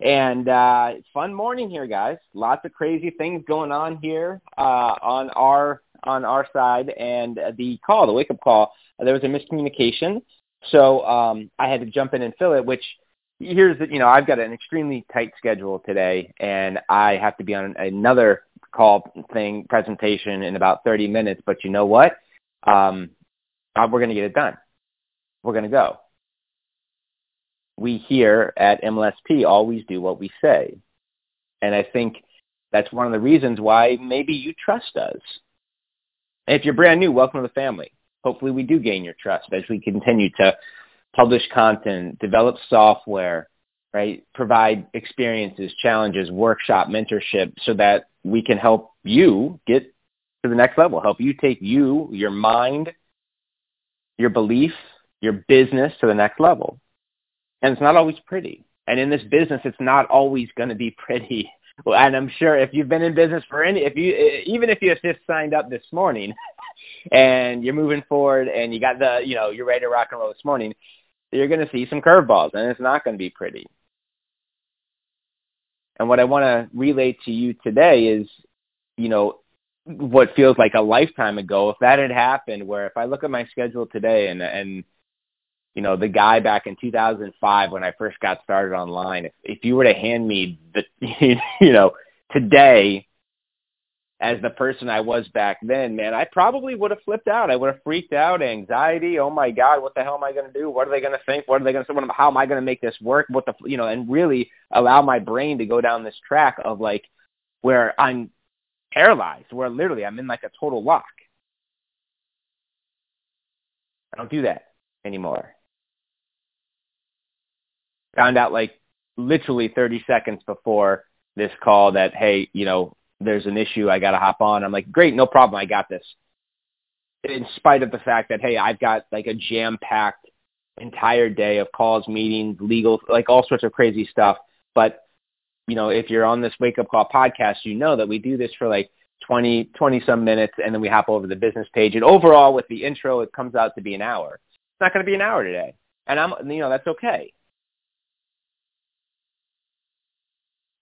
and uh, fun morning here, guys. Lots of crazy things going on here uh, on our on our side. And the call, the wake up call, there was a miscommunication, so um, I had to jump in and fill it. Which here's the, you know I've got an extremely tight schedule today, and I have to be on another call thing presentation in about 30 minutes. But you know what? Um, uh, we're going to get it done. We're going to go we here at MLSP always do what we say. And I think that's one of the reasons why maybe you trust us. if you're brand new, welcome to the family. Hopefully we do gain your trust as we continue to publish content, develop software, right? Provide experiences, challenges, workshop, mentorship so that we can help you get to the next level, help you take you, your mind, your belief, your business to the next level and it's not always pretty. And in this business, it's not always going to be pretty. And I'm sure if you've been in business for any, if you, eh, even if you have just signed up this morning and you're moving forward and you got the, you know, you're ready to rock and roll this morning, you're going to see some curveballs and it's not going to be pretty. And what I want to relate to you today is, you know, what feels like a lifetime ago, if that had happened, where if I look at my schedule today and, and, you know, the guy back in 2005 when I first got started online, if, you were to hand me the, you know, today as the person I was back then, man, I probably would have flipped out. I would have freaked out, anxiety. Oh my God, what the hell am I going to do? What are they going to think? What are they going to say? How am I going to make this work? What the, you know, and really allow my brain to go down this track of like where I'm paralyzed, where literally I'm in like a total lock. I don't do that anymore found out like literally 30 seconds before this call that, hey, you know, there's an issue. I got to hop on. I'm like, great, no problem. I got this. In spite of the fact that, hey, I've got like a jam-packed entire day of calls, meetings, legal, like all sorts of crazy stuff. But, you know, if you're on this wake up call podcast, you know that we do this for like 20, 20 some minutes and then we hop over the business page. And overall with the intro, it comes out to be an hour. It's not going to be an hour today. And I'm, you know, that's okay.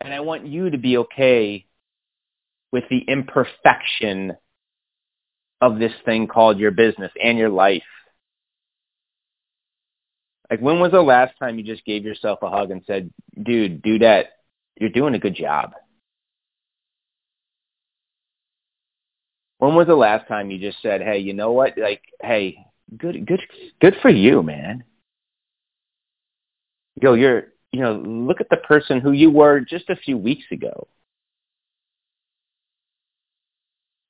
And I want you to be okay with the imperfection of this thing called your business and your life. Like when was the last time you just gave yourself a hug and said, dude, do that. You're doing a good job. When was the last time you just said, hey, you know what? Like, hey, good, good, good for you, man. Yo, you're, you know, look at the person who you were just a few weeks ago.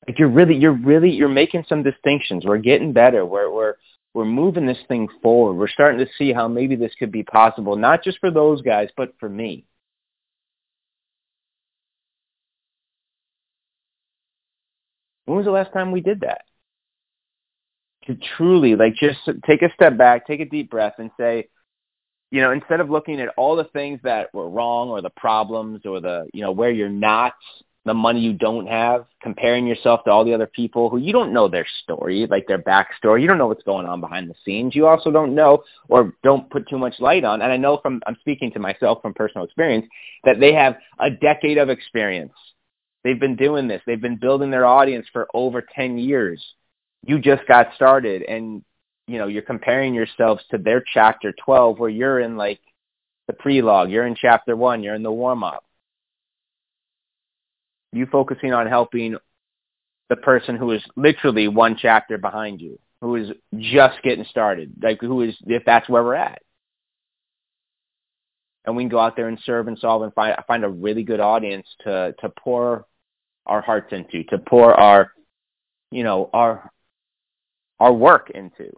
Like you're really, you're really, you're making some distinctions. We're getting better. We're, we're, we're moving this thing forward. We're starting to see how maybe this could be possible, not just for those guys, but for me. When was the last time we did that? To truly, like, just take a step back, take a deep breath, and say, you know, instead of looking at all the things that were wrong or the problems or the, you know, where you're not, the money you don't have, comparing yourself to all the other people who you don't know their story, like their backstory. You don't know what's going on behind the scenes. You also don't know or don't put too much light on. And I know from, I'm speaking to myself from personal experience, that they have a decade of experience. They've been doing this. They've been building their audience for over 10 years. You just got started and you know, you're comparing yourselves to their chapter 12 where you're in like the prelogue, you're in chapter 1, you're in the warm up. You focusing on helping the person who is literally one chapter behind you, who is just getting started, like who is if that's where we're at. And we can go out there and serve and solve and find find a really good audience to to pour our hearts into, to pour our you know, our our work into.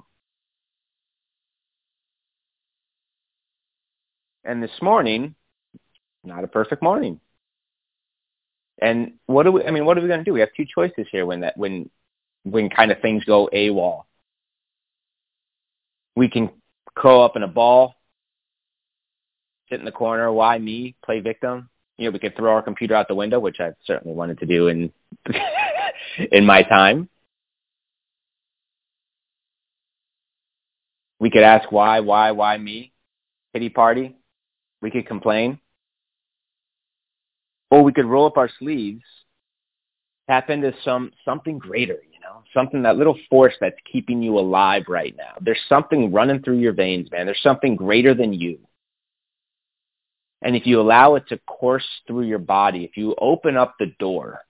And this morning, not a perfect morning. And what do we? I mean, what are we going to do? We have two choices here when that when when kind of things go AWOL. We can curl up in a ball, sit in the corner. Why me? Play victim. You know, we could throw our computer out the window, which I've certainly wanted to do in in my time. We could ask why, why, why me? Pity party. We could complain. Or we could roll up our sleeves, tap into some something greater, you know, something that little force that's keeping you alive right now. There's something running through your veins, man. There's something greater than you. And if you allow it to course through your body, if you open up the door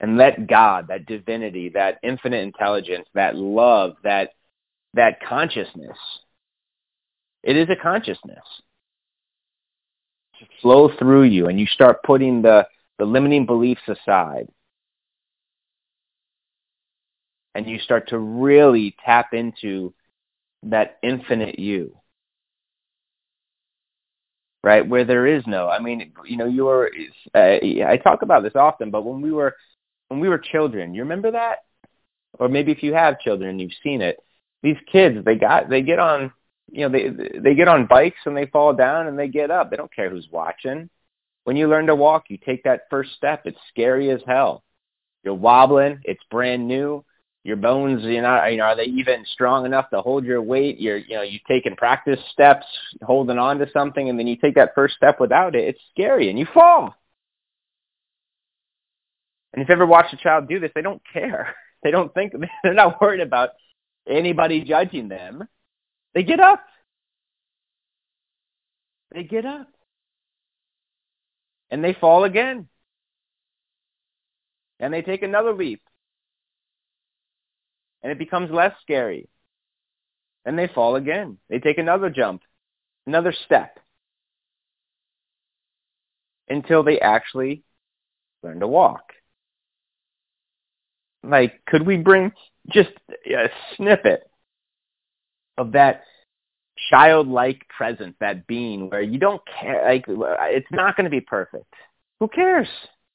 and let God, that divinity, that infinite intelligence, that love, that that consciousness, it is a consciousness, flow through you and you start putting the, the limiting beliefs aside. And you start to really tap into that infinite you. Right? Where there is no i mean you know you were uh, i talk about this often but when we were when we were children you remember that? Or maybe if you have children you've seen it. These kids they got they get on you know they they get on bikes and they fall down and they get up. They don't care who's watching. When you learn to walk you take that first step. It's scary as hell. You're wobbling. It's brand new. Your bones you know, you know are they even strong enough to hold your weight? You're you know you taking practice steps holding on to something and then you take that first step without it. It's scary and you fall. And if you ever watched a child do this they don't care. They don't think they're not worried about anybody judging them they get up they get up and they fall again and they take another leap and it becomes less scary. And they fall again. They take another jump, another step, until they actually learn to walk. Like, could we bring just a snippet of that childlike presence, that being where you don't care, like, it's not going to be perfect. Who cares?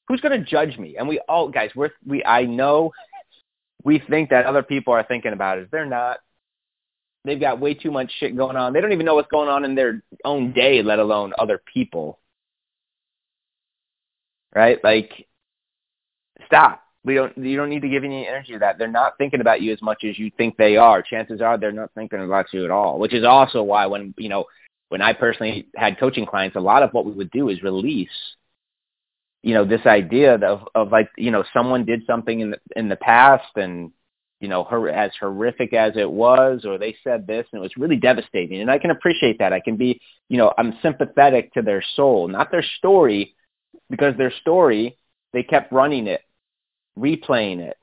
Who's going to judge me? And we all, guys, we're, we, I know we think that other people are thinking about it. They're not. They've got way too much shit going on. They don't even know what's going on in their own day, let alone other people. Right? Like, stop. We don't. You don't need to give any energy to that. They're not thinking about you as much as you think they are. Chances are they're not thinking about you at all. Which is also why when you know when I personally had coaching clients, a lot of what we would do is release you know this idea of of like you know someone did something in the in the past and you know her as horrific as it was or they said this and it was really devastating and i can appreciate that i can be you know i'm sympathetic to their soul not their story because their story they kept running it replaying it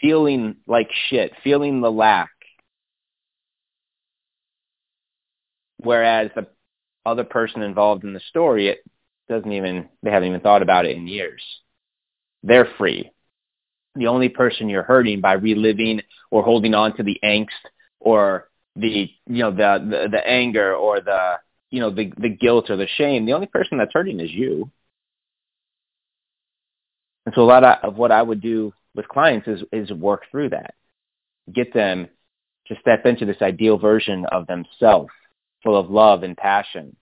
feeling like shit feeling the lack whereas the other person involved in the story it doesn't even they haven't even thought about it in years. They're free. The only person you're hurting by reliving or holding on to the angst or the you know the the, the anger or the you know the the guilt or the shame, the only person that's hurting is you. And so a lot of what I would do with clients is is work through that, get them to step into this ideal version of themselves, full of love and passion,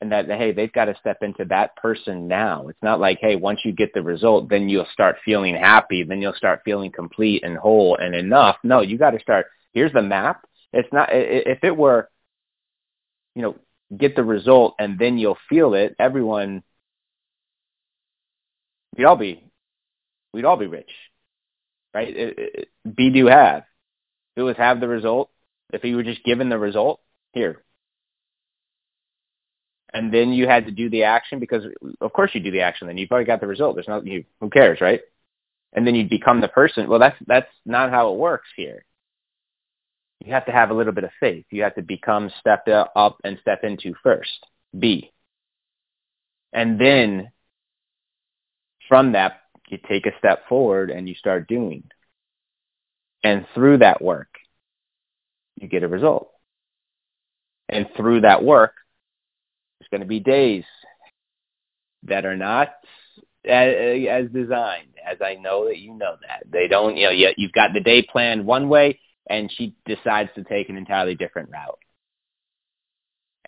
and that hey they've got to step into that person now. It's not like hey once you get the result then you'll start feeling happy then you'll start feeling complete and whole and enough. No you got to start here's the map. It's not if it were you know get the result and then you'll feel it everyone we'd all be we'd all be rich right? It, it, be do have? If it was have the result if you were just given the result here. And then you had to do the action because of course you do the action then you've already got the result. There's no you who cares right? And then you'd become the person. Well that's that's not how it works here. You have to have a little bit of faith. You have to become step up and step into first be and then from that you take a step forward and you start doing and through that work you get a result and through that work There's going to be days that are not as, designed, as I know that you know that. They don't, you know, you, you've got the day planned one way, and she decides to take an entirely different route.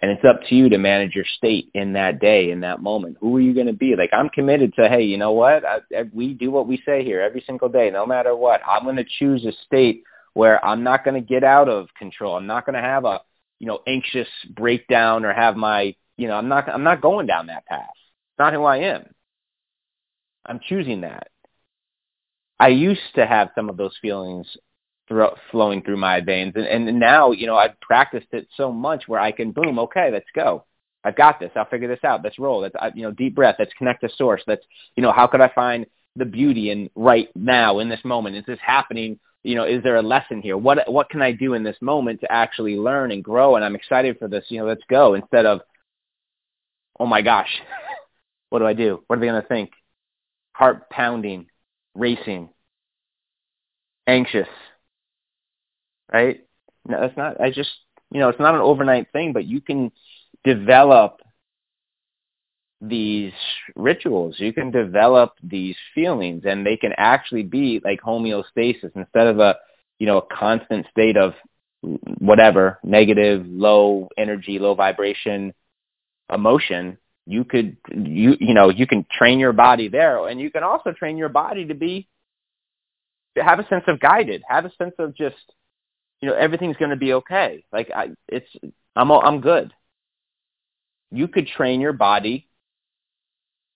And it's up to you to manage your state in that day, in that moment. Who are you going to be? Like, I'm committed to, hey, you know what? I, I, we do what we say here every single day, no matter what. I'm going to choose a state where I'm not going to get out of control. I'm not going to have a, you know, anxious breakdown or have my, you know, I'm not, I'm not going down that path. It's not who I am. I'm choosing that. I used to have some of those feelings flowing through my veins. And, and now, you know, I've practiced it so much where I can, boom, okay, let's go. I've got this. I'll figure this out. Let's roll. Let's, you know, deep breath. Let's connect to source. Let's, you know, how could I find the beauty in right now in this moment? Is this happening? You know, is there a lesson here? What, what can I do in this moment to actually learn and grow? And I'm excited for this. You know, let's go instead of, oh my gosh, what do I do? What are they going to think? Heart pounding, racing, anxious, right? No, it's not. I just, you know, it's not an overnight thing, but you can develop these rituals. You can develop these feelings, and they can actually be like homeostasis instead of a, you know, a constant state of whatever negative, low energy, low vibration emotion. You could, you, you know, you can train your body there, and you can also train your body to be, to have a sense of guided, have a sense of just you know everything's going to be okay. Like I, it's I'm I'm good. You could train your body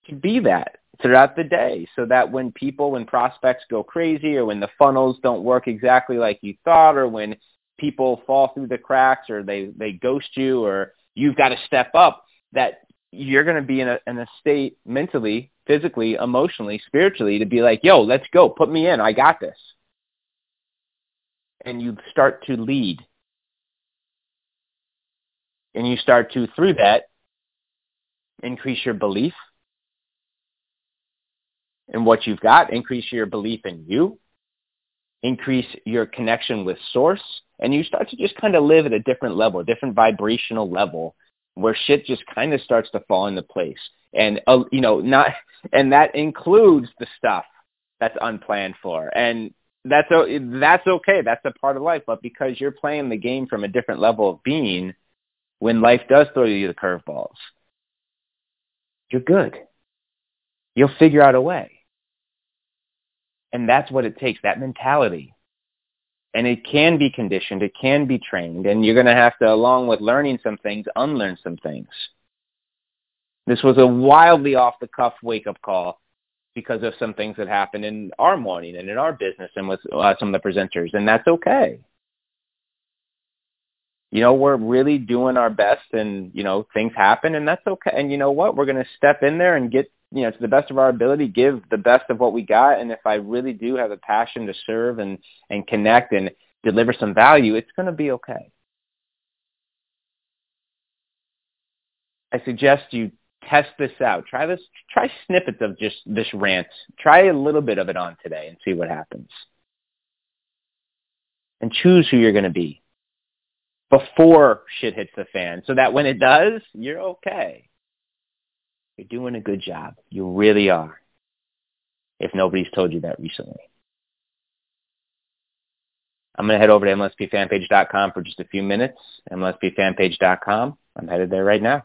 to be that throughout the day so that when people when prospects go crazy or when the funnels don't work exactly like you thought or when people fall through the cracks or they they ghost you or you've got to step up that you're going to be in a in a state mentally physically emotionally spiritually to be like yo let's go put me in i got this and you start to lead. And you start to, through that, increase your belief in what you've got, increase your belief in you, increase your connection with source, and you start to just kind of live at a different level, a different vibrational level where shit just kind of starts to fall into place. And, uh, you know, not, and that includes the stuff that's unplanned for. And that's that's okay. That's a part of life. But because you're playing the game from a different level of being, when life does throw you the curveballs, you're good. You'll figure out a way. And that's what it takes, that mentality. And it can be conditioned, it can be trained, and you're going to have to, along with learning some things, unlearn some things. This was a wildly off-the-cuff wake-up call because of some things that happened in our morning and in our business and with uh, some of the presenters, and that's okay. You know, we're really doing our best and, you know, things happen and that's okay. And you know what? We're going to step in there and get, you know, to the best of our ability, give the best of what we got. And if I really do have a passion to serve and, and connect and deliver some value, it's going to be okay. I suggest you test this out. Try this. Try snippets of just this rant. Try a little bit of it on today and see what happens. And choose who you're going to be before shit hits the fan, so that when it does, you're okay. You're doing a good job. You really are. If nobody's told you that recently. I'm going to head over to MLSPfanpage.com for just a few minutes. MLSPfanpage.com. I'm headed there right now.